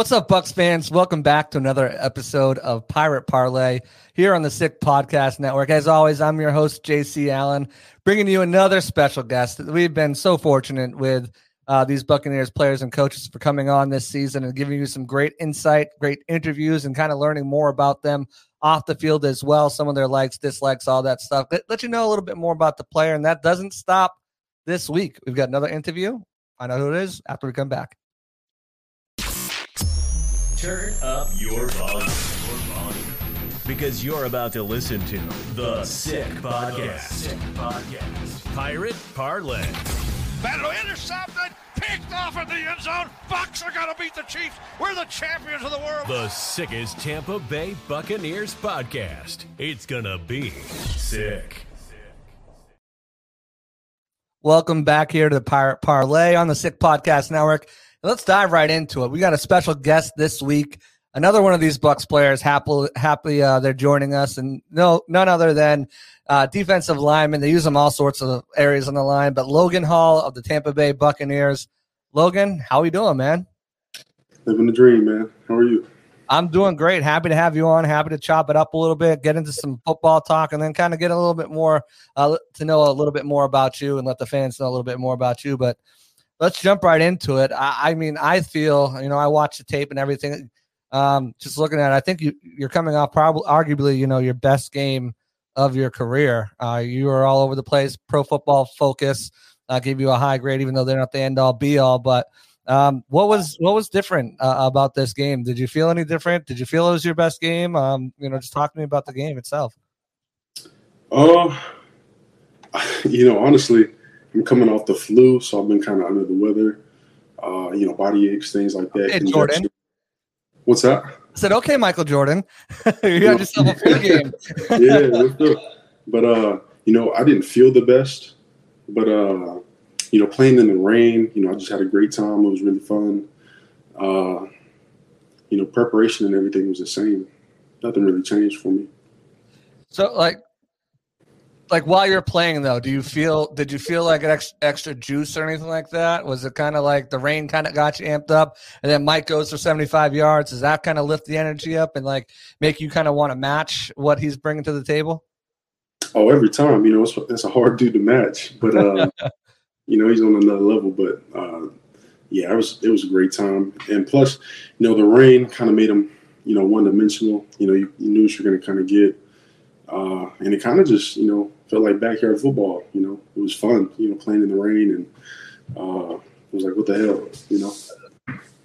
What's up, Bucs fans? Welcome back to another episode of Pirate Parlay here on the Sick Podcast Network. As always, I'm your host, JC Allen, bringing you another special guest. We've been so fortunate with uh, these Buccaneers players and coaches for coming on this season and giving you some great insight, great interviews, and kind of learning more about them off the field as well. Some of their likes, dislikes, all that stuff. Let, let you know a little bit more about the player, and that doesn't stop this week. We've got another interview. Find out who it is after we come back. Turn up your volume. Because you're about to listen to The Sick Podcast. Sick Podcast. Pirate Parlay. Battle intercepted, picked off in the end zone. Bucs are gonna beat the Chiefs. We're the champions of the world. The sickest Tampa Bay Buccaneers podcast. It's gonna be sick. Welcome back here to the Pirate Parlay on the Sick Podcast Network. Let's dive right into it. We got a special guest this week. Another one of these Bucs players. Happy, happy uh, they're joining us, and no, none other than uh, defensive lineman. They use them all sorts of areas on the line. But Logan Hall of the Tampa Bay Buccaneers. Logan, how are we doing, man? Living the dream, man. How are you? I'm doing great. Happy to have you on. Happy to chop it up a little bit, get into some football talk, and then kind of get a little bit more uh, to know a little bit more about you and let the fans know a little bit more about you. But let's jump right into it. I, I mean, I feel, you know, I watch the tape and everything. Um, just looking at it, I think you, you're coming off probably arguably, you know, your best game of your career. Uh, you were all over the place, pro football focus. Uh, gave you a high grade, even though they're not the end all be all. But um, what was what was different uh, about this game? Did you feel any different? Did you feel it was your best game? Um, you know, just talk to me about the game itself. Oh, uh, you know, honestly, I'm coming off the flu, so I've been kind of under the weather. Uh, you know, body aches, things like that. Hey, Jordan. What's that? I said, okay, Michael Jordan. you had yourself a flu game. yeah, but uh, you know, I didn't feel the best, but uh, you know, playing in the rain, you know, I just had a great time. It was really fun. Uh, you know, preparation and everything was the same. Nothing really changed for me. So, like, like while you're playing though, do you feel did you feel like an extra, extra juice or anything like that? Was it kind of like the rain kind of got you amped up, and then Mike goes for 75 yards? Does that kind of lift the energy up and like make you kind of want to match what he's bringing to the table? Oh, every time, you know, it's, it's a hard dude to match, but uh, you know, he's on another level. But uh, yeah, it was it was a great time, and plus, you know, the rain kind of made him, you know, one dimensional. You know, you, you knew what you're going to kind of get. Uh, and it kind of just, you know, felt like backyard football. You know, it was fun. You know, playing in the rain, and uh, it was like, what the hell, you know.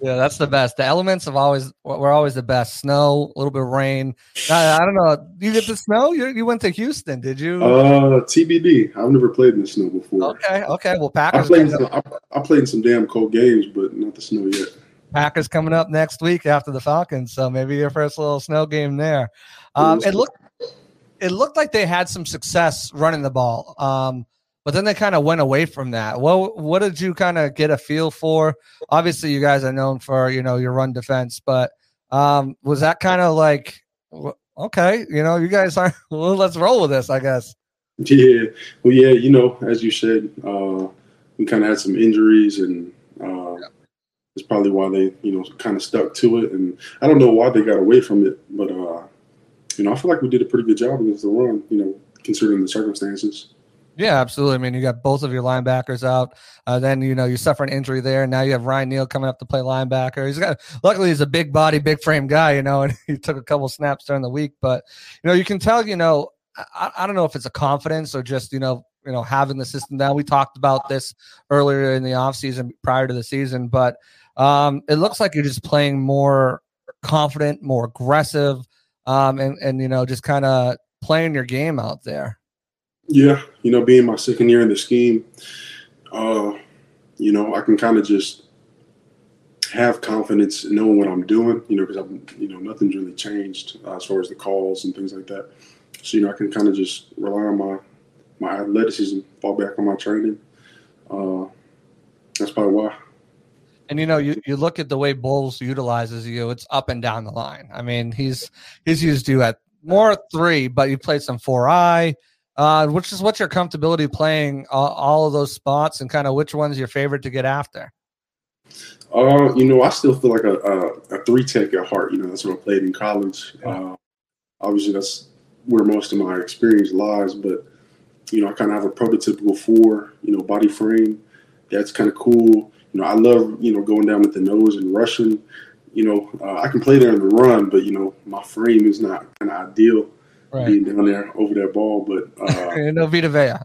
Yeah, that's the best. The elements have always were always the best. Snow, a little bit of rain. I, I don't know. You get the snow? You, you went to Houston, did you? Uh, TBD. I've never played in the snow before. Okay, okay. Well, Packers. I played, some, I, I played in some damn cold games, but not the snow yet. Packers coming up next week after the Falcons, so maybe your first little snow game there. Um, it looked it looked like they had some success running the ball. Um, but then they kind of went away from that. What what did you kind of get a feel for? Obviously, you guys are known for you know your run defense, but um, was that kind of like okay, you know, you guys are well, let's roll with this, I guess. Yeah, well, yeah, you know, as you said, uh, we kind of had some injuries, and uh, yeah. it's probably why they you know kind of stuck to it. And I don't know why they got away from it, but uh, you know, I feel like we did a pretty good job against the run, you know, considering the circumstances. Yeah, absolutely. I mean, you got both of your linebackers out. Uh, then you know you suffer an injury there. and Now you have Ryan Neal coming up to play linebacker. He's got luckily he's a big body, big frame guy, you know, and he took a couple snaps during the week. But you know, you can tell, you know, I, I don't know if it's a confidence or just you know, you know, having the system down. We talked about this earlier in the offseason prior to the season, but um, it looks like you're just playing more confident, more aggressive um, and and you know just kind of playing your game out there. Yeah, you know, being my second year in the scheme, uh, you know, I can kind of just have confidence in knowing what I'm doing. You know, because I'm, you know, nothing's really changed uh, as far as the calls and things like that. So you know, I can kind of just rely on my my athleticism, fall back on my training. Uh, that's probably why. And you know, you, you look at the way Bowles utilizes you, it's up and down the line. I mean, he's he's used you at more three, but you played some four I. Uh, which is what's your comfortability playing all, all of those spots and kind of which one's your favorite to get after? Uh, you know, I still feel like a, a, a three tech at heart. You know, that's what I played in college. Uh, obviously, that's where most of my experience lies. But you know, I kind of have a prototypical four. You know, body frame. That's kind of cool. You know, I love you know going down with the nose and rushing. You know, uh, I can play there in the run, but you know, my frame is not kind of ideal right. being down there over that ball. But uh, no Vita Vea.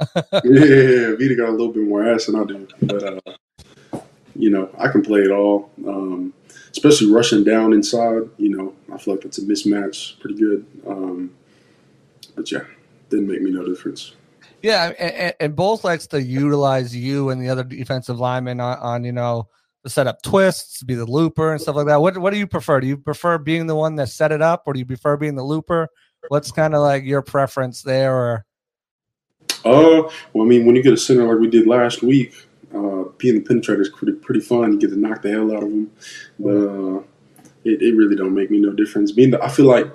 yeah, Vita got a little bit more ass than I do, but uh, you know, I can play it all. Um, especially rushing down inside. You know, I feel like it's a mismatch pretty good. Um, but yeah, didn't make me no difference. Yeah, and, and Bowles likes to utilize you and the other defensive linemen on, on you know the set up twists, be the looper and stuff like that. What what do you prefer? Do you prefer being the one that set it up, or do you prefer being the looper? What's kind of like your preference there? Or uh, well, I mean, when you get a center like we did last week, uh, being the penetrator is pretty pretty fun. You get to knock the hell out of them, but uh, it, it really don't make me no difference. Being the, I feel like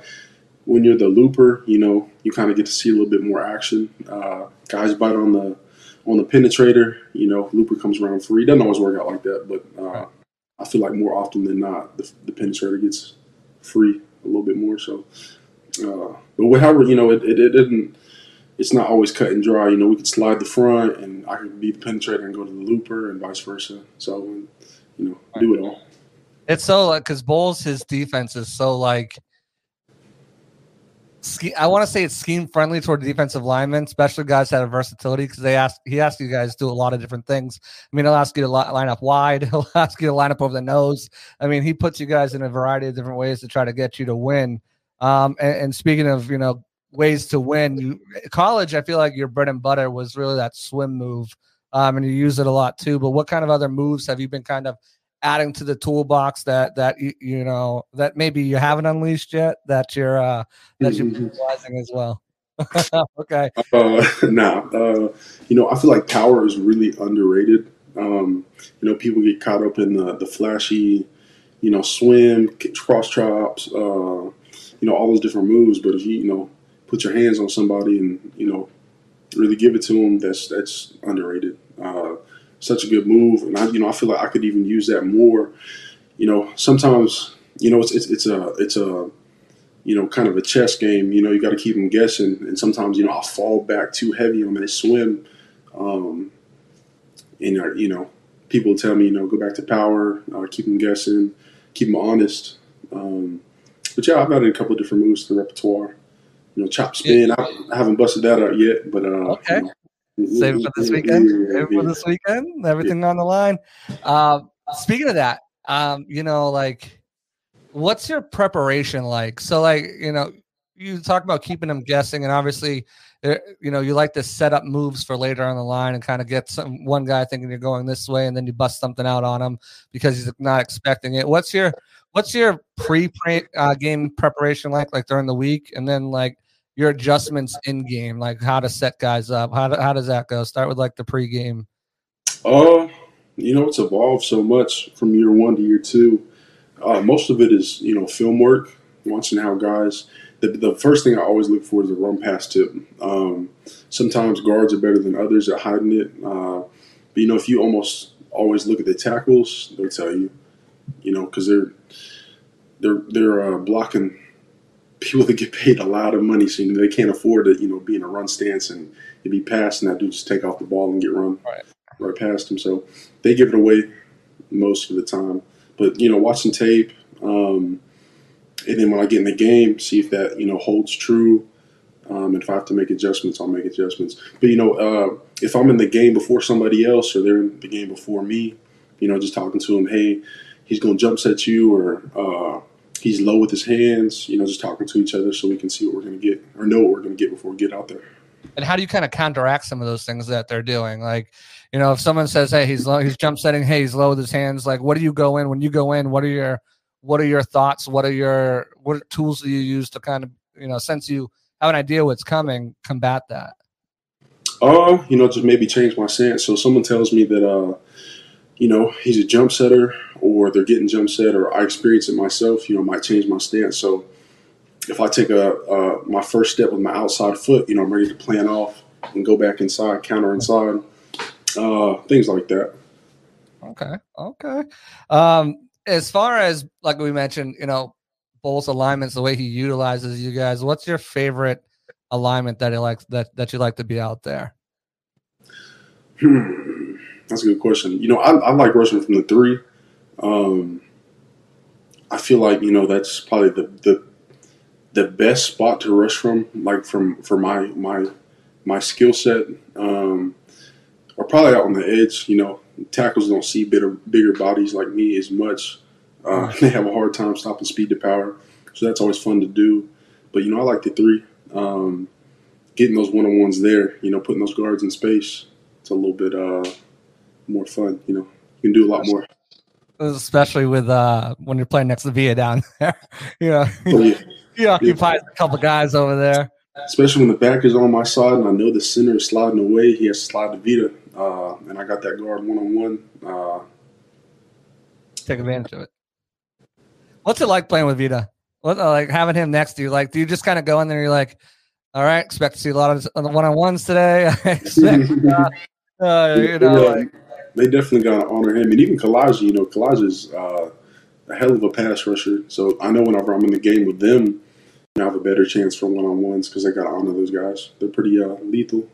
when you're the looper, you know, you kind of get to see a little bit more action. Uh, guys bite on the on the penetrator, you know, looper comes around free. Doesn't always work out like that, but uh, I feel like more often than not, the, the, penetrator gets free a little bit more. So, uh, but whatever, you know, it, it, it, didn't. It's not always cut and dry. You know, we could slide the front, and I could be the penetrator and go to the looper, and vice versa. So, you know, do it all. It's so like because Bowles his defense is so like I want to say it's scheme friendly toward the defensive linemen, especially guys that have versatility because they ask he asks you guys to do a lot of different things. I mean, he'll ask you to line up wide, he'll ask you to line up over the nose. I mean, he puts you guys in a variety of different ways to try to get you to win. Um, and, and speaking of you know ways to win, you college, I feel like your bread and butter was really that swim move, um, and you use it a lot too. But what kind of other moves have you been kind of adding to the toolbox that that you know that maybe you haven't unleashed yet that you're uh that you're mm-hmm. utilizing as well. Okay. Uh nah uh you know i feel like power is really underrated. Um you know people get caught up in the the flashy you know swim cross chops uh you know all those different moves. But if you you know put your hands on somebody and you know really give it to them that's that's underrated. Uh such a good move, and I, you know, I feel like I could even use that more. You know, sometimes, you know, it's it's, it's a it's a you know kind of a chess game. You know, you got to keep them guessing, and sometimes you know I fall back too heavy on that swim, um, and uh, you know, people tell me you know go back to power, uh, keep them guessing, keep them honest. Um, but yeah, I've added a couple of different moves to the repertoire. You know, chop spin. I, I haven't busted that out yet, but uh, okay. You know, Save it for this weekend. Save it for this weekend. Everything on the line. Uh, speaking of that, um, you know, like, what's your preparation like? So, like, you know, you talk about keeping them guessing, and obviously, eh, you know, you like to set up moves for later on the line and kind of get some one guy thinking you're going this way, and then you bust something out on him because he's not expecting it. What's your what's your pre uh, game preparation like, like during the week, and then like your adjustments in game, like how to set guys up. How, do, how does that go? Start with like the pregame. Uh, you know, it's evolved so much from year one to year two. Uh, most of it is, you know, film work, watching how guys. The, the first thing I always look for is a run pass tip. Um, sometimes guards are better than others at hiding it. Uh, but, you know, if you almost always look at the tackles, they'll tell you, you know, because they're they're they're uh, blocking people that get paid a lot of money, so you know, they can't afford to, you know, be in a run stance and it be passed and that dude just take off the ball and get run right, right past him. So they give it away most of the time. But you know, watching tape, um, and then when I get in the game, see if that you know holds true. Um, and if I have to make adjustments, I'll make adjustments. But you know, uh, if I'm in the game before somebody else, or they're in the game before me, you know, just talking to them, hey, he's going to jump set you, or uh, he's low with his hands, you know, just talking to each other so we can see what we're going to get or know what we're going to get before we get out there. And how do you kind of counteract some of those things that they're doing? Like, you know, if someone says, "Hey, he's low, he's jump setting. Hey, he's low with his hands." Like, what do you go in when you go in? What are your what are your thoughts? What are your what tools do you use to kind of you know, since you have an idea what's coming, combat that? Oh, uh, you know, just maybe change my stance. So someone tells me that uh you know, he's a jump setter or they're getting jump set or I experience it myself, you know, might change my stance. So if I take a uh, my first step with my outside foot, you know, I'm ready to plan off and go back inside, counter inside, uh, things like that. Okay. Okay. Um, as far as like we mentioned, you know, Bowles alignments, the way he utilizes you guys. What's your favorite alignment that he likes that that you like to be out there? Hmm. That's a good question. You know, I, I like rushing from the three. Um, I feel like you know that's probably the the the best spot to rush from, like from for my my my skill set. Um, or probably out on the edge. You know, tackles don't see bigger bigger bodies like me as much. Uh, they have a hard time stopping speed to power, so that's always fun to do. But you know, I like the three. Um, getting those one on ones there, you know, putting those guards in space, it's a little bit uh, more fun. You know, you can do a lot more. Especially with uh, when you're playing next to Vita down there, you know, oh, yeah. he occupies yeah. a couple guys over there. Especially when the back is on my side and I know the center is sliding away, he has to slide to Vita, uh, and I got that guard one on one. Uh Take advantage of it. What's it like playing with Vita? What uh, like having him next to you? Like, do you just kind of go in there? and you're like, all right, expect to see a lot of one on ones today. expect, uh, uh, you know, like, they definitely got to honor him, and even Calijah. You know, Calijah is uh, a hell of a pass rusher. So I know whenever I'm in the game with them, I have a better chance for one on ones because they got to honor those guys. They're pretty uh, lethal.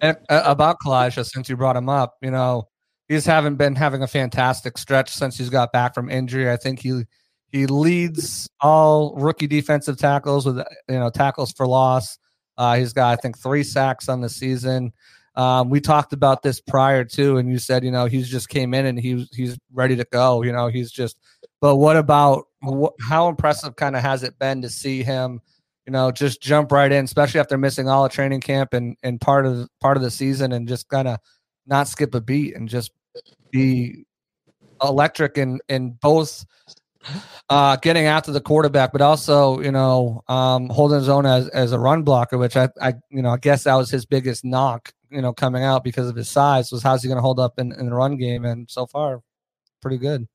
And uh, about Calijah, since you brought him up, you know, he's haven't been having a fantastic stretch since he's got back from injury. I think he he leads all rookie defensive tackles with you know tackles for loss. Uh, he's got I think three sacks on the season. Um, we talked about this prior too, and you said you know he's just came in and he's he's ready to go. You know he's just. But what about wh- how impressive kind of has it been to see him? You know, just jump right in, especially after missing all of training camp and and part of part of the season, and just kind of not skip a beat and just be electric in in both uh, getting after the quarterback, but also you know um, holding his own as, as a run blocker, which I, I you know I guess that was his biggest knock you know coming out because of his size was how's he going to hold up in, in the run game, and so far pretty good.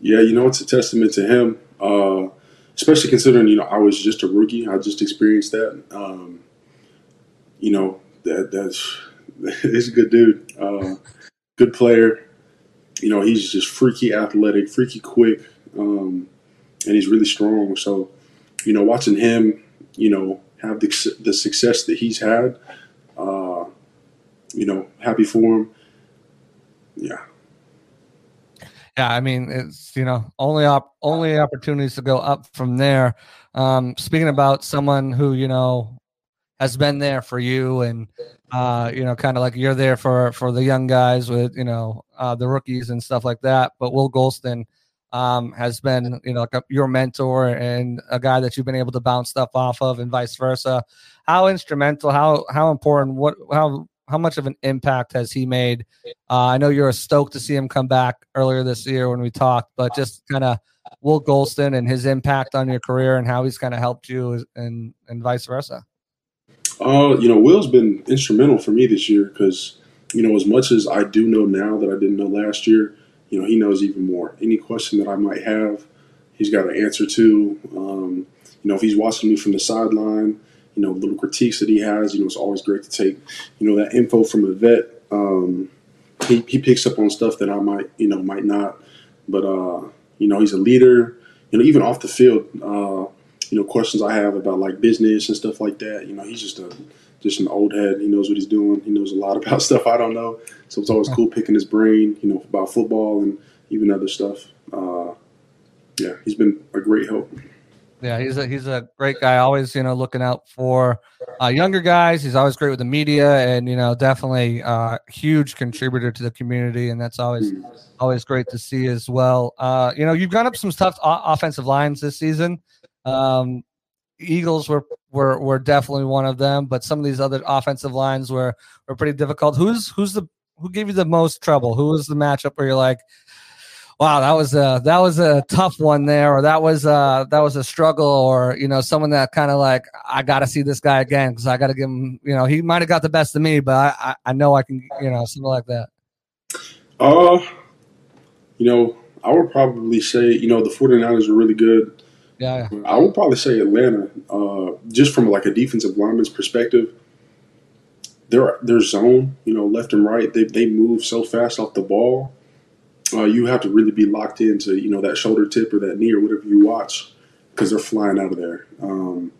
Yeah, you know it's a testament to him, uh, especially considering you know I was just a rookie. I just experienced that. Um, you know that that's he's a good dude, uh, good player you know, he's just freaky athletic, freaky quick, um, and he's really strong. So, you know, watching him, you know, have the, the success that he's had, you know, happy for him. Yeah. Yeah, I mean, it's you know only op- only opportunities to go up from there. Um, speaking about someone who you know has been there for you and uh, you know, kind of like you're there for for the young guys with you know uh, the rookies and stuff like that. But Will Gholston um, has been you know like a, your mentor and a guy that you've been able to bounce stuff off of, and vice versa. How instrumental? How how important? What how how much of an impact has he made? Uh, I know you're stoked to see him come back earlier this year when we talked, but just kind of Will Gholston and his impact on your career and how he's kind of helped you and and vice versa. Uh, you know, Will's been instrumental for me this year because, you know, as much as I do know now that I didn't know last year, you know, he knows even more. Any question that I might have, he's got an answer to. Um, you know, if he's watching me from the sideline, you know, little critiques that he has, you know, it's always great to take, you know, that info from a vet. Um, he, he picks up on stuff that I might, you know, might not. But, uh, you know, he's a leader. You know, even off the field, uh, you know, questions I have about like business and stuff like that. You know, he's just a just an old head. He knows what he's doing. He knows a lot about stuff I don't know. So it's always cool picking his brain, you know, about football and even other stuff. Uh, yeah, he's been a great help. Yeah, he's a he's a great guy. Always, you know, looking out for uh, younger guys. He's always great with the media, and you know, definitely uh, huge contributor to the community, and that's always always great to see as well. Uh, you know, you've gone up some tough offensive lines this season. Um, Eagles were, were were definitely one of them, but some of these other offensive lines were were pretty difficult. Who's who's the who gave you the most trouble? Who was the matchup where you're like, wow, that was a that was a tough one there, or that was a that was a struggle, or you know, someone that kind of like I got to see this guy again because I got to give him, you know, he might have got the best of me, but I, I I know I can, you know, something like that. Uh, you know, I would probably say, you know, the 49ers are really good. Yeah, I would probably say Atlanta, uh, just from like a defensive lineman's perspective. their their zone, you know, left and right, they they move so fast off the ball. Uh, you have to really be locked into you know that shoulder tip or that knee or whatever you watch because they're flying out of there. Um,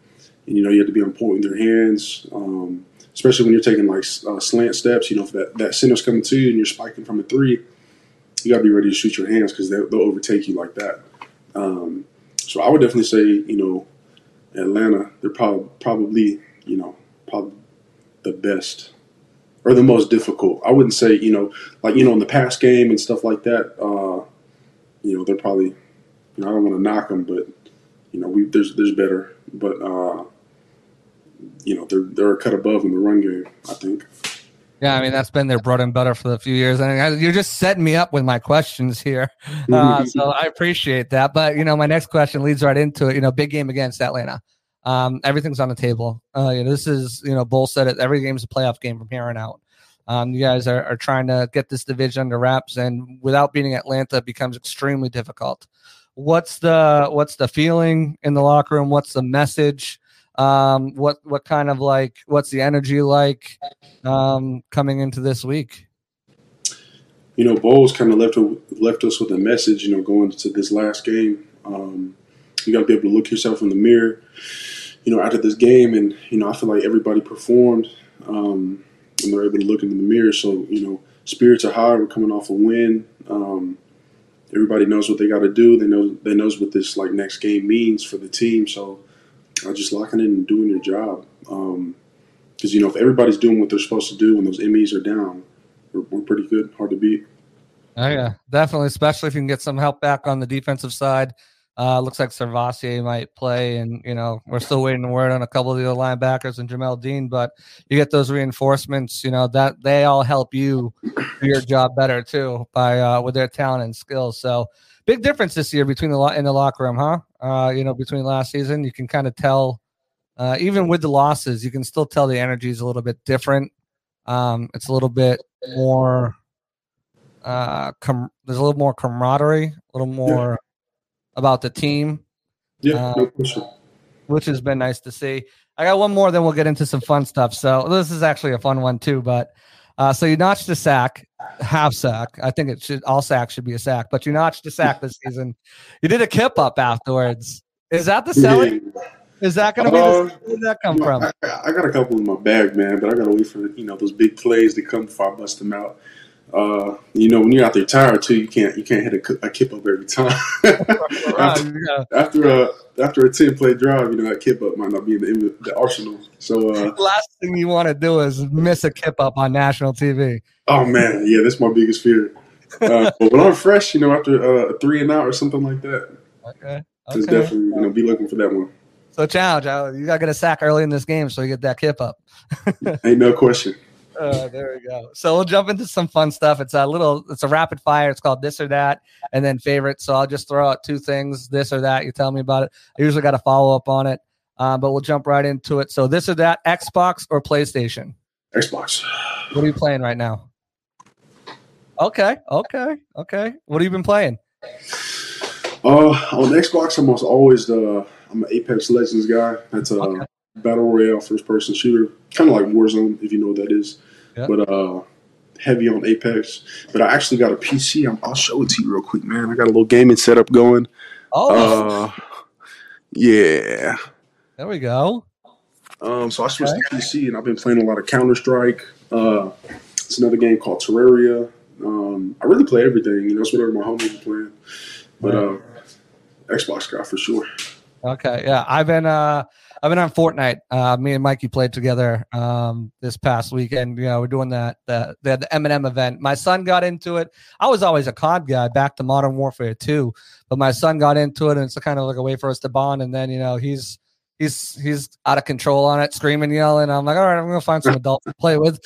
and you know you have to be on point with your hands, um, especially when you're taking like uh, slant steps. You know, if that that center's coming to you and you're spiking from a three, you got to be ready to shoot your hands because they'll, they'll overtake you like that. Um, so I would definitely say you know Atlanta, they're probably probably you know probably the best or the most difficult. I wouldn't say, you know, like, you know, in the past game and stuff like that, uh, you know, they're probably, you know, I don't want to knock them, but, you know, we, there's, there's better, but, uh, you know, they're, they're a cut above in the run game, I think. Yeah, I mean that's been their bread and butter for a few years, and you're just setting me up with my questions here, uh, so I appreciate that. But you know, my next question leads right into it. You know, big game against Atlanta. Um, everything's on the table. Uh, you know, this is you know, Bowles said it. Every game's a playoff game from here on out. Um, you guys are, are trying to get this division under wraps, and without beating Atlanta, becomes extremely difficult. What's the what's the feeling in the locker room? What's the message? Um, what what kind of like what's the energy like um, coming into this week? You know, Bowles kind of left left us with a message. You know, going to this last game, um, you got to be able to look yourself in the mirror you know, after this game, and you know, I feel like everybody performed, um, and they're able to look into the mirror. So you know, spirits are high. We're coming off a win. Um, everybody knows what they got to do. They know they knows what this like next game means for the team. So uh, just locking in and doing your job. Because um, you know, if everybody's doing what they're supposed to do when those MEs are down, we're, we're pretty good. Hard to beat. Oh yeah, definitely. Especially if you can get some help back on the defensive side. Uh, looks like SirVocea might play, and you know we're still waiting to word on a couple of the other linebackers and Jamel Dean. But you get those reinforcements, you know that they all help you do your job better too by uh, with their talent and skills. So big difference this year between the lo- in the locker room, huh? Uh, you know between last season, you can kind of tell. Uh, even with the losses, you can still tell the energy is a little bit different. Um, it's a little bit more. Uh, com- there's a little more camaraderie, a little more about the team. Yeah, uh, which has been nice to see. I got one more, then we'll get into some fun stuff. So this is actually a fun one too. But uh, so you notched a sack, half sack. I think it should all sacks should be a sack, but you notched a sack this season. You did a kip up afterwards. Is that the selling? Yeah. Is that going to be? Uh, the, where did that come from? I, I, got a couple in my bag, man, but I got to wait for you know those big plays to come before I bust them out. Uh, you know, when you're out there tired too, you can't you can't hit a, a kip up every time. after, yeah. after, a after a ten play drive, you know that kip up might not be in the, the arsenal. So uh, last thing you want to do is miss a kip up on national TV. Oh man, yeah, that's my biggest fear. Uh, but when I'm fresh, you know, after uh, a three and out or something like that, okay, okay. definitely you know be looking for that one. So challenge, you got to get a sack early in this game so you get that kip up. Ain't no question. Uh, there we go. So we'll jump into some fun stuff. It's a little, it's a rapid fire. It's called this or that, and then favorite. So I'll just throw out two things, this or that. You tell me about it. I usually got a follow up on it, uh, but we'll jump right into it. So this or that, Xbox or PlayStation? Xbox. What are you playing right now? Okay, okay, okay. What have you been playing? Uh, on Xbox, I'm always the I'm an Apex Legends guy. That's a okay. battle royale first person shooter, kind of like Warzone, if you know what that is but uh, heavy on Apex. But I actually got a PC. i will show it to you real quick, man. I got a little gaming setup going. Oh, uh, yeah. There we go. Um, so I switched okay. to PC, and I've been playing a lot of Counter Strike. Uh, it's another game called Terraria. Um, I really play everything. You know, it's whatever my homies are playing. But uh, Xbox guy for sure. Okay, yeah, I've been uh, I've been on Fortnite. Uh, me and Mikey played together um, this past weekend. You know, we're doing that the the, the Eminem event. My son got into it. I was always a COD guy back to Modern Warfare 2, but my son got into it, and it's kind of like a way for us to bond. And then you know he's he's he's out of control on it, screaming, yelling. I'm like, all right, I'm gonna find some adults to play with.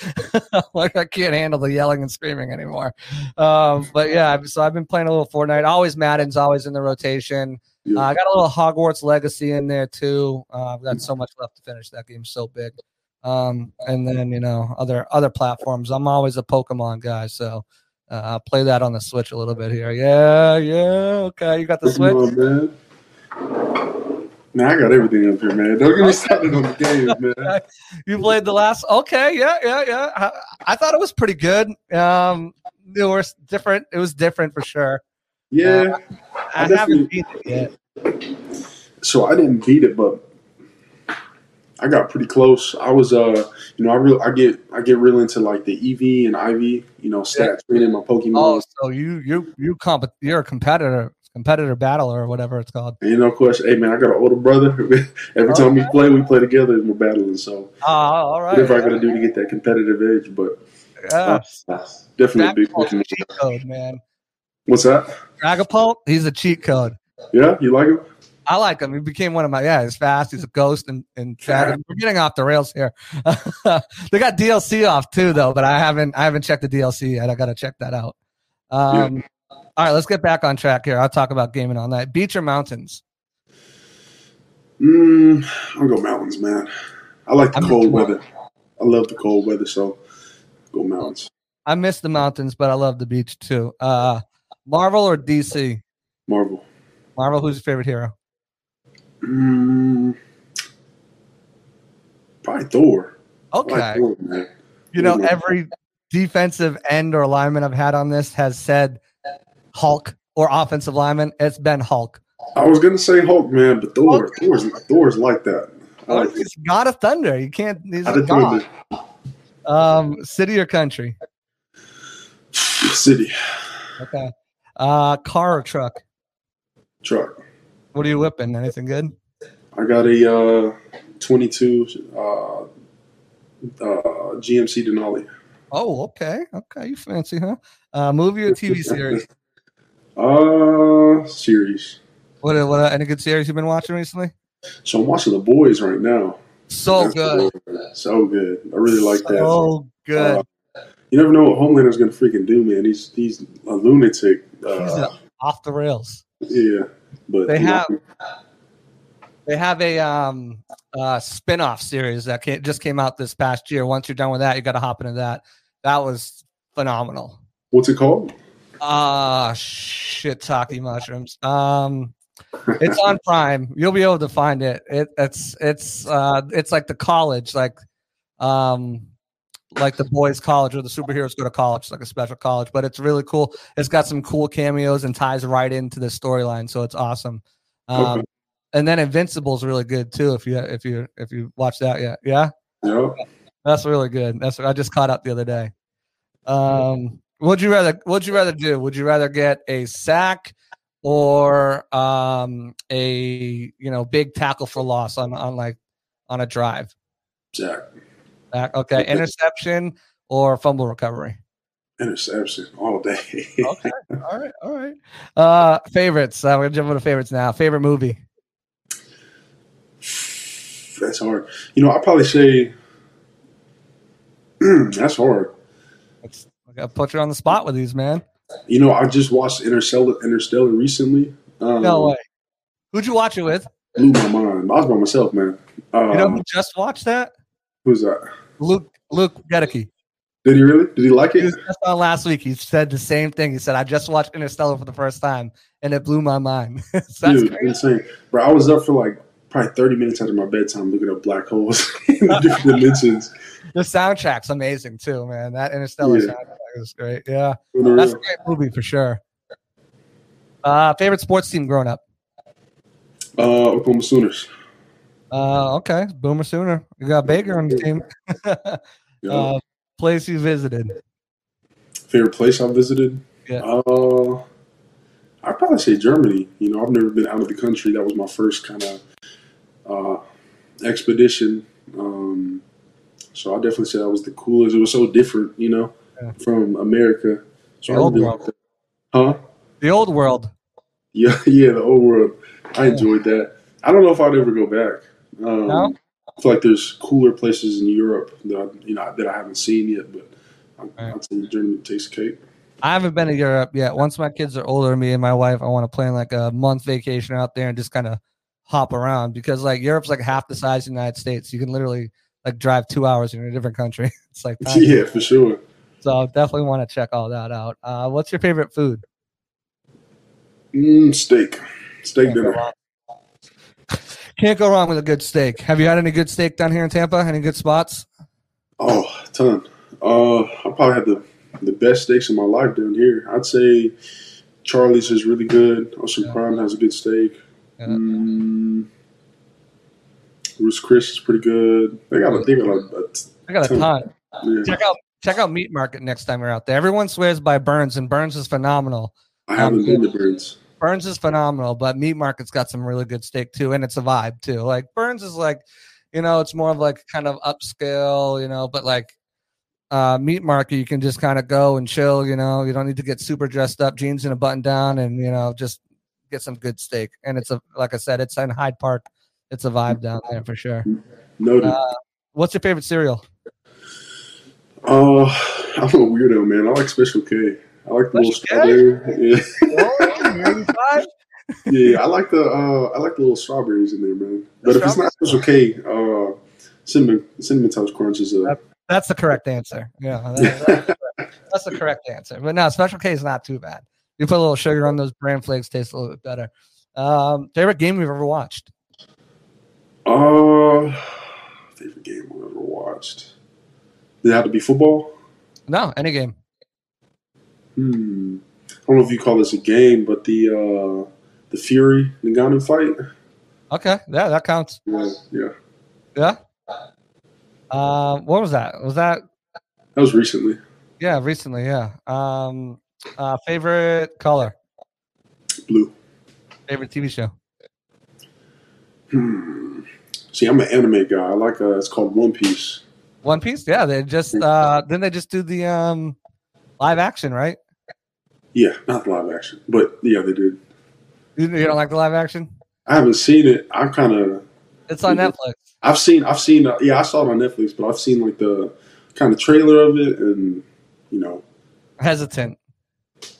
like I can't handle the yelling and screaming anymore. Um, but yeah, so I've been playing a little Fortnite. Always Madden's always in the rotation. Uh, I got a little Hogwarts Legacy in there too. Uh, I've got so much left to finish. That game's so big. Um, and then you know other other platforms. I'm always a Pokemon guy, so uh, I'll play that on the Switch a little bit here. Yeah, yeah. Okay, you got the Switch. Man, I got everything up here, man. Don't get me started on the game, man. you played the last. Okay, yeah, yeah, yeah. I, I thought it was pretty good. Um, it was different. It was different for sure. Yeah, Uh, I, haven't beat it yet. so I didn't beat it, but I got pretty close. I was, uh, you know, I real, I get, I get real into like the EV and IV, you know, stats training my Pokemon. Oh, so you you you comp you're a competitor, competitor battler or whatever it's called. And, you know, of course, hey man, I got an older brother. Every time we play, we play together and we're battling. So Oh, all right. whatever I got to do to get that competitive edge, but Yeah. uh, definitely a big Pokemon. cheat code, man. What's that? Dragapult, he's a cheat code. Yeah, you like him? I like him. He became one of my yeah. He's fast. He's a ghost and and. We're getting off the rails here. they got DLC off too though, but I haven't I haven't checked the DLC yet. I got to check that out. Um, All right, let's get back on track here. I'll talk about gaming all night. Beach or mountains? Mm, I'll go mountains, man. I like the I'm cold weather. I love the cold weather, so go mountains. I miss the mountains, but I love the beach too. Uh, Marvel or DC? Marvel. Marvel. Who's your favorite hero? Mm, probably Thor. Okay. like Thor. You know, every defensive end or lineman I've had on this has said Hulk or offensive lineman. It's been Hulk. I was gonna say Hulk, man, but Thor, Thor's Thor's like that. I like he's God of Thunder. You can't. He's a god. Um, city or country? City Okay. Uh, car or truck? truck. What are you whipping? Anything good? I got a uh, 22 uh, uh, GMC Denali. Oh, okay. Okay, you fancy, huh? Uh, movie or TV series? Uh, series. What? What? Uh, any good series you've been watching recently? So I'm watching The Boys right now. So That's good. So good. I really like that. So good. Uh, you never know what Homelander's gonna freaking do, man. He's he's a lunatic. Uh, uh, off the rails. yeah, but They you know, have they have a um uh spin-off series that came, just came out this past year. Once you're done with that, you got to hop into that. That was phenomenal. what's it called? Ah, shit, talking mushrooms. Um, it's on Prime. You'll be able to find it. It it's it's uh it's like the college, like um like the boys' college or the superheroes go to college, like a special college. But it's really cool. It's got some cool cameos and ties right into the storyline, so it's awesome. Um, Okay. and then Invincible is really good too. If you if you if you watch that yet, yeah. Yeah. That's really good. That's I just caught up the other day. Um, would you rather? Would you rather do? Would you rather get a sack or um a you know big tackle for loss on on like on a drive? Jack. Sack, okay, interception or fumble recovery. Interception all day. Okay, all right, all right. Uh, favorites. Uh, we're gonna jump into favorites now. Favorite movie. That's hard. You know, I probably say that's hard. I gotta put you on the spot with these, man. You know, I just watched Interstellar, Interstellar recently. Um, No way. Who'd you watch it with? Blew my mind. I was by myself, man. Um, You know who just watched that? who's that? Luke Luke Goedeke. Did he really? Did he like He it? was just on last week. He said the same thing. He said, "I just watched Interstellar for the first time, and it blew my mind." so that's Dude, insane. Bro, I was up for like probably 30 minutes after my bedtime looking at black holes in different dimensions. The soundtrack's amazing too, man. That Interstellar Yeah. soundtrack is great. Yeah, that's a great movie for sure. Uh, favorite sports team growing up? Uh, Oklahoma Sooners. Uh, okay, Boomer Sooner. You got Baker on the team. Yeah. uh, place you visited? Favorite place I visited? Yeah. Uh, I'd probably say Germany. You know, I've never been out of the country. That was my first kind of uh, expedition. Um, so I definitely say that was the coolest. It was so different, you know, Yeah. from America. So The I old world. Huh? The old world. Yeah, yeah, the old world. I enjoyed that. I don't know if I'd ever go back. Um, No? I feel like there's cooler places in Europe that I, you know that I haven't seen yet, but I, Right. I'd say Germany takes cake. I haven't been to Europe yet. Once my kids are older, me and my wife, I want to plan like a month vacation out there and just kind of hop around because like Europe's like half the size of the United States. You can literally like drive two hours in a different country. It's like tiny. Yeah, for sure. so I definitely want to check all that out. Uh, what's your favorite food? Mm, steak, steak dinner. Can't go wrong with a good steak. Have you had any good steak down here in Tampa? Any good spots? Oh, a ton. Uh, I probably had the the best steaks in my life down here. I'd say Charlie's is really good. Ocean Yeah. Prime has a good steak. Yeah. Mm, Chris is pretty good. They got a they got a, a t- I got a ton. yeah. Check out check out Meat Market next time you're out there. Everyone swears by Bern's, and Bern's is phenomenal. I haven't been to Bern's. Bern's is phenomenal, but Meat Market's got some really good steak too, and it's a vibe too. Like Bern's is like, you know, it's more of like kind of upscale, you know, but like uh Meat Market, you can just kind of go and chill, you know. You don't need to get super dressed up, jeans and a button down, and you know, just get some good steak. And it's a like I said, it's in Hyde Park. It's a vibe down there for sure. Noted. Uh, what's your favorite cereal? Uh, I'm a weirdo, man. I like Special K. I like the little Special K? strawberry. Yeah. yeah, I like the uh, I like the little strawberries in there, man. But if it's not Special K, uh, cinnamon cinnamon toast crunch is a That's the correct answer. Yeah, that- that- that's the correct answer. But no, Special K is not too bad. You put a little sugar on those bran flakes, tastes a little bit better. Um, favorite game we've ever watched? uh favorite game we've ever watched. Did it have to be football? No, any game. Hmm. I don't know if you call this a game, but the uh the Fury Ngannou fight. Okay, yeah, that counts. Yeah, yeah. Yeah. Um, what was that? Was that That was recently. yeah, recently? Yeah. Um, uh, favorite color, Blue. favorite TV show. Hmm. See, I'm an anime guy. I like uh it's called One Piece. One Piece. Yeah, they just uh, then they just do the um live action, right? Yeah, not the live action, but yeah, they did. You, you don't like the live action? I haven't seen it. I'm kind of. It's on Mhm. Netflix. I've seen. I've seen. Uh, yeah, I saw it on Netflix, but I've seen like the kind of trailer of it, and you know, Hesitant.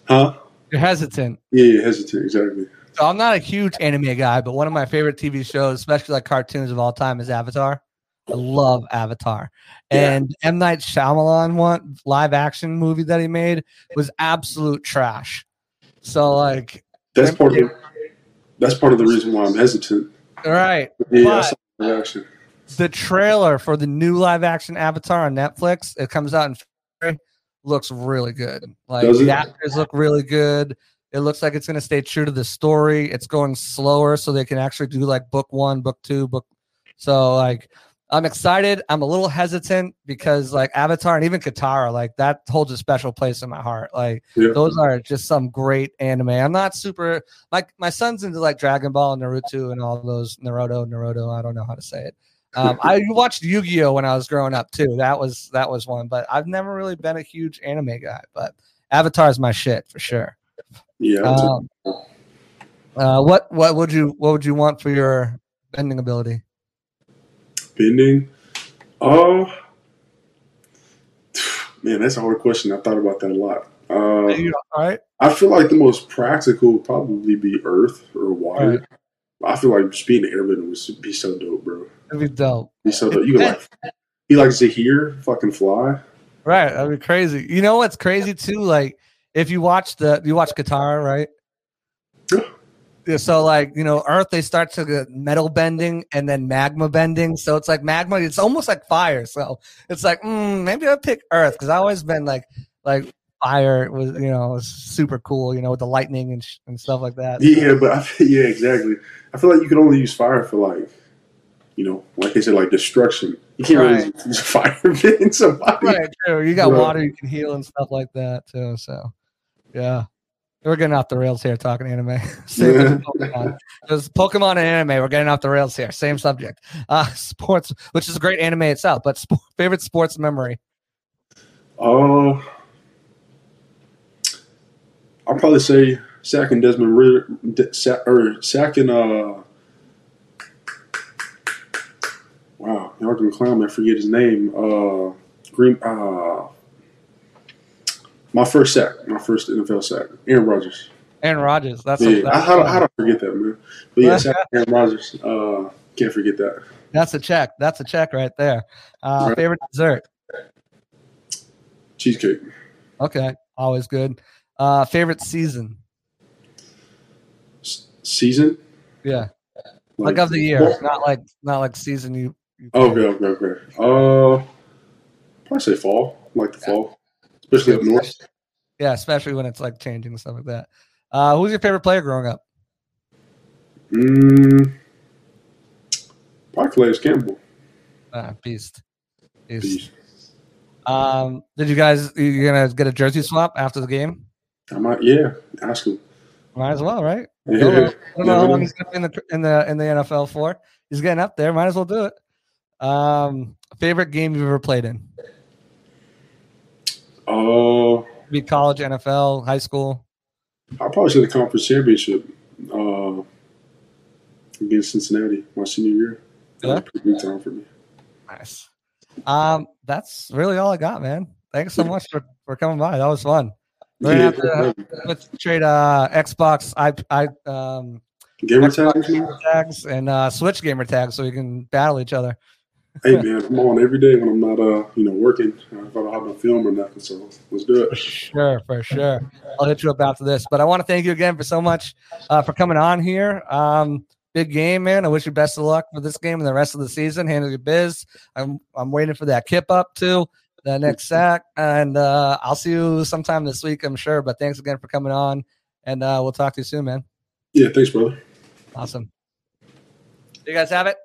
huh? You're hesitant. Yeah, yeah, hesitant. Exactly. So I'm not a huge anime guy, but one of my favorite TV shows, especially like cartoons of all time, is Avatar. I love Avatar. Yeah. And M Night Shyamalan one live action movie that he made was absolute trash. So like, That's part of. The, that's part of the reason why I'm hesitant. all right, Yeah, I uh, But- saw live action. the trailer for the new live action Avatar on Netflix, it comes out in February, looks really good. Like the actors look really good. It looks like it's going to stay true to the story. It's going slower so they can actually do like book one, book two, book. So like I'm excited. I'm a little hesitant because like Avatar and even Katara, like that holds a special place in my heart. Like Yeah. those are just some great anime. I'm not super like my son's into like Dragon Ball and Naruto and all those Naruto, Naruto. I don't know how to say it. Um, I watched Yu-Gi-Oh when I was growing up too. That was that was one, but I've never really been a huge anime guy. But Avatar is my shit for sure. Yeah. Um, uh, what what would you what would you want for your bending ability? Bending. Oh, man, that's a hard question. I thought about that a lot. Uh, all right, I feel like the most practical would probably be Earth or water. Right. I feel like just being an airman would be so dope, bro. that'd be dope. Be so dope. You could like, he likes to hear, fucking fly. Right, that'd be crazy. You know what's crazy too? Like if you watch the you watch Katara, right? Yeah. Yeah, so like you know, Earth they start to get metal bending and then magma bending. So it's like magma. It's almost like fire. So it's like mm, maybe I'll pick Earth because I always been like like fire was you know was super cool. You know with the lightning and sh- and stuff like that. Yeah, but I, yeah, exactly. I feel like you can only use fire for like, you know, like they said, like destruction. You can't really use fire in somebody. Right, true. You got Right. water you can heal and stuff like that too. So yeah. We're getting off the rails here talking anime. Same Yeah. Pokemon. There's Pokemon and anime. We're getting off the rails here. Same subject. Uh, sports, which is a great anime itself, but favorite sports memory. Uh, I'll probably say Sack and Desmond Ridder, De- Sa- or Sack and uh, wow, y'all can clown me. I forget his name. Uh, Green. Uh, my first sack, my first NFL sack, Aaron Rodgers. Aaron Rodgers. That's a, Yeah, that's, I, how, how do I forget that, man? But yeah, Aaron Rodgers. Uh, can't forget that. that's a check. That's a check right there. Uh, Right. favorite dessert. Cheesecake. Okay, always good. Uh, favorite season. S- season. Yeah, Like, of the year, well- not like not like season. You. you Okay, okay, okay. Uh, probably say fall. I like the fall, especially up north. Yeah, especially when it's like changing and stuff like that. Uh, who's your favorite player growing up? Mm, probably Calais Campbell. Uh, beast. Beast. Jeez. Um, did you guys you gonna get a jersey swap after the game? I might, yeah. Ask him. Might as well, right? Yeah. I don't know, don't know how long he's gonna be in the in the in the NFL for. He's getting up there. Might as well do it. Um, favorite game you've ever played in? Uh, Be college, NFL, high school. I probably say the conference championship uh, against Cincinnati my senior year. That was a pretty good time for me. Nice. Um, that's really all I got, man. Thanks so much for, for coming by. That was fun. We're gonna have to let's trade uh Xbox I I um Gamer Xbox tags, gamer tags and uh Switch gamer tags so we can battle each other. Hey man, I'm on every day when I'm not uh you know working. Uh, if I don't have no film or nothing, so let's do it. For sure, for sure. I'll hit you up after this. But I want to thank you again for so much uh, for coming on here. Um, big game, man. I wish you best of luck for this game and the rest of the season. Handle your biz. I'm I'm waiting for that kip up too, the next sack, and uh, I'll see you sometime this week, I'm sure. But thanks again for coming on, and uh, we'll talk to you soon, man. Yeah, thanks, brother. Awesome. You guys have it.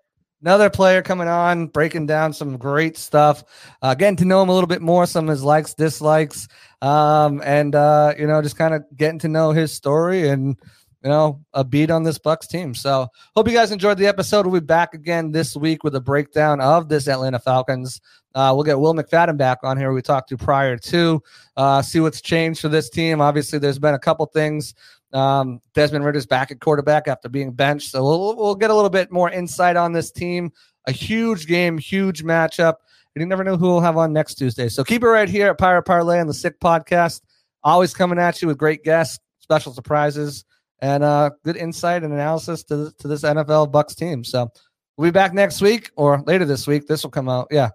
Another player coming on, breaking down some great stuff, uh, getting to know him a little bit more, some of his likes, dislikes, um, and uh, you know, just kind of getting to know his story and you know a beat on this Bucs team. So, hope you guys enjoyed the episode. We'll be back again this week with a breakdown of this Atlanta Falcons. Uh, we'll get Will McFadden back on here. We talked to prior to uh, see what's changed for this team. Obviously, there's been a couple things um, Desmond Ridder's back at quarterback after being benched, so we'll we'll get a little bit more insight on this team. A huge game, huge matchup. And you never know who we'll have on next Tuesday. So keep it right here at Pirate Parlay and the Sick Podcast. Always coming at you with great guests, special surprises, and uh, good insight and analysis to to this NFL Bucs team. So we'll be back next week or later this week. This will come out. Yeah.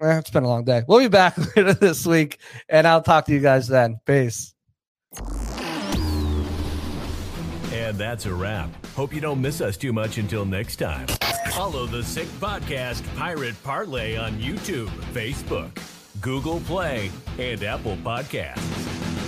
Eh, it's been a long day. We'll be back later this week, and I'll talk to you guys then. Peace. And that's a wrap. Hope you don't miss us too much until next time. Follow the Sick Podcast Pirate Parlay on YouTube, Facebook, Google Play, and Apple Podcasts.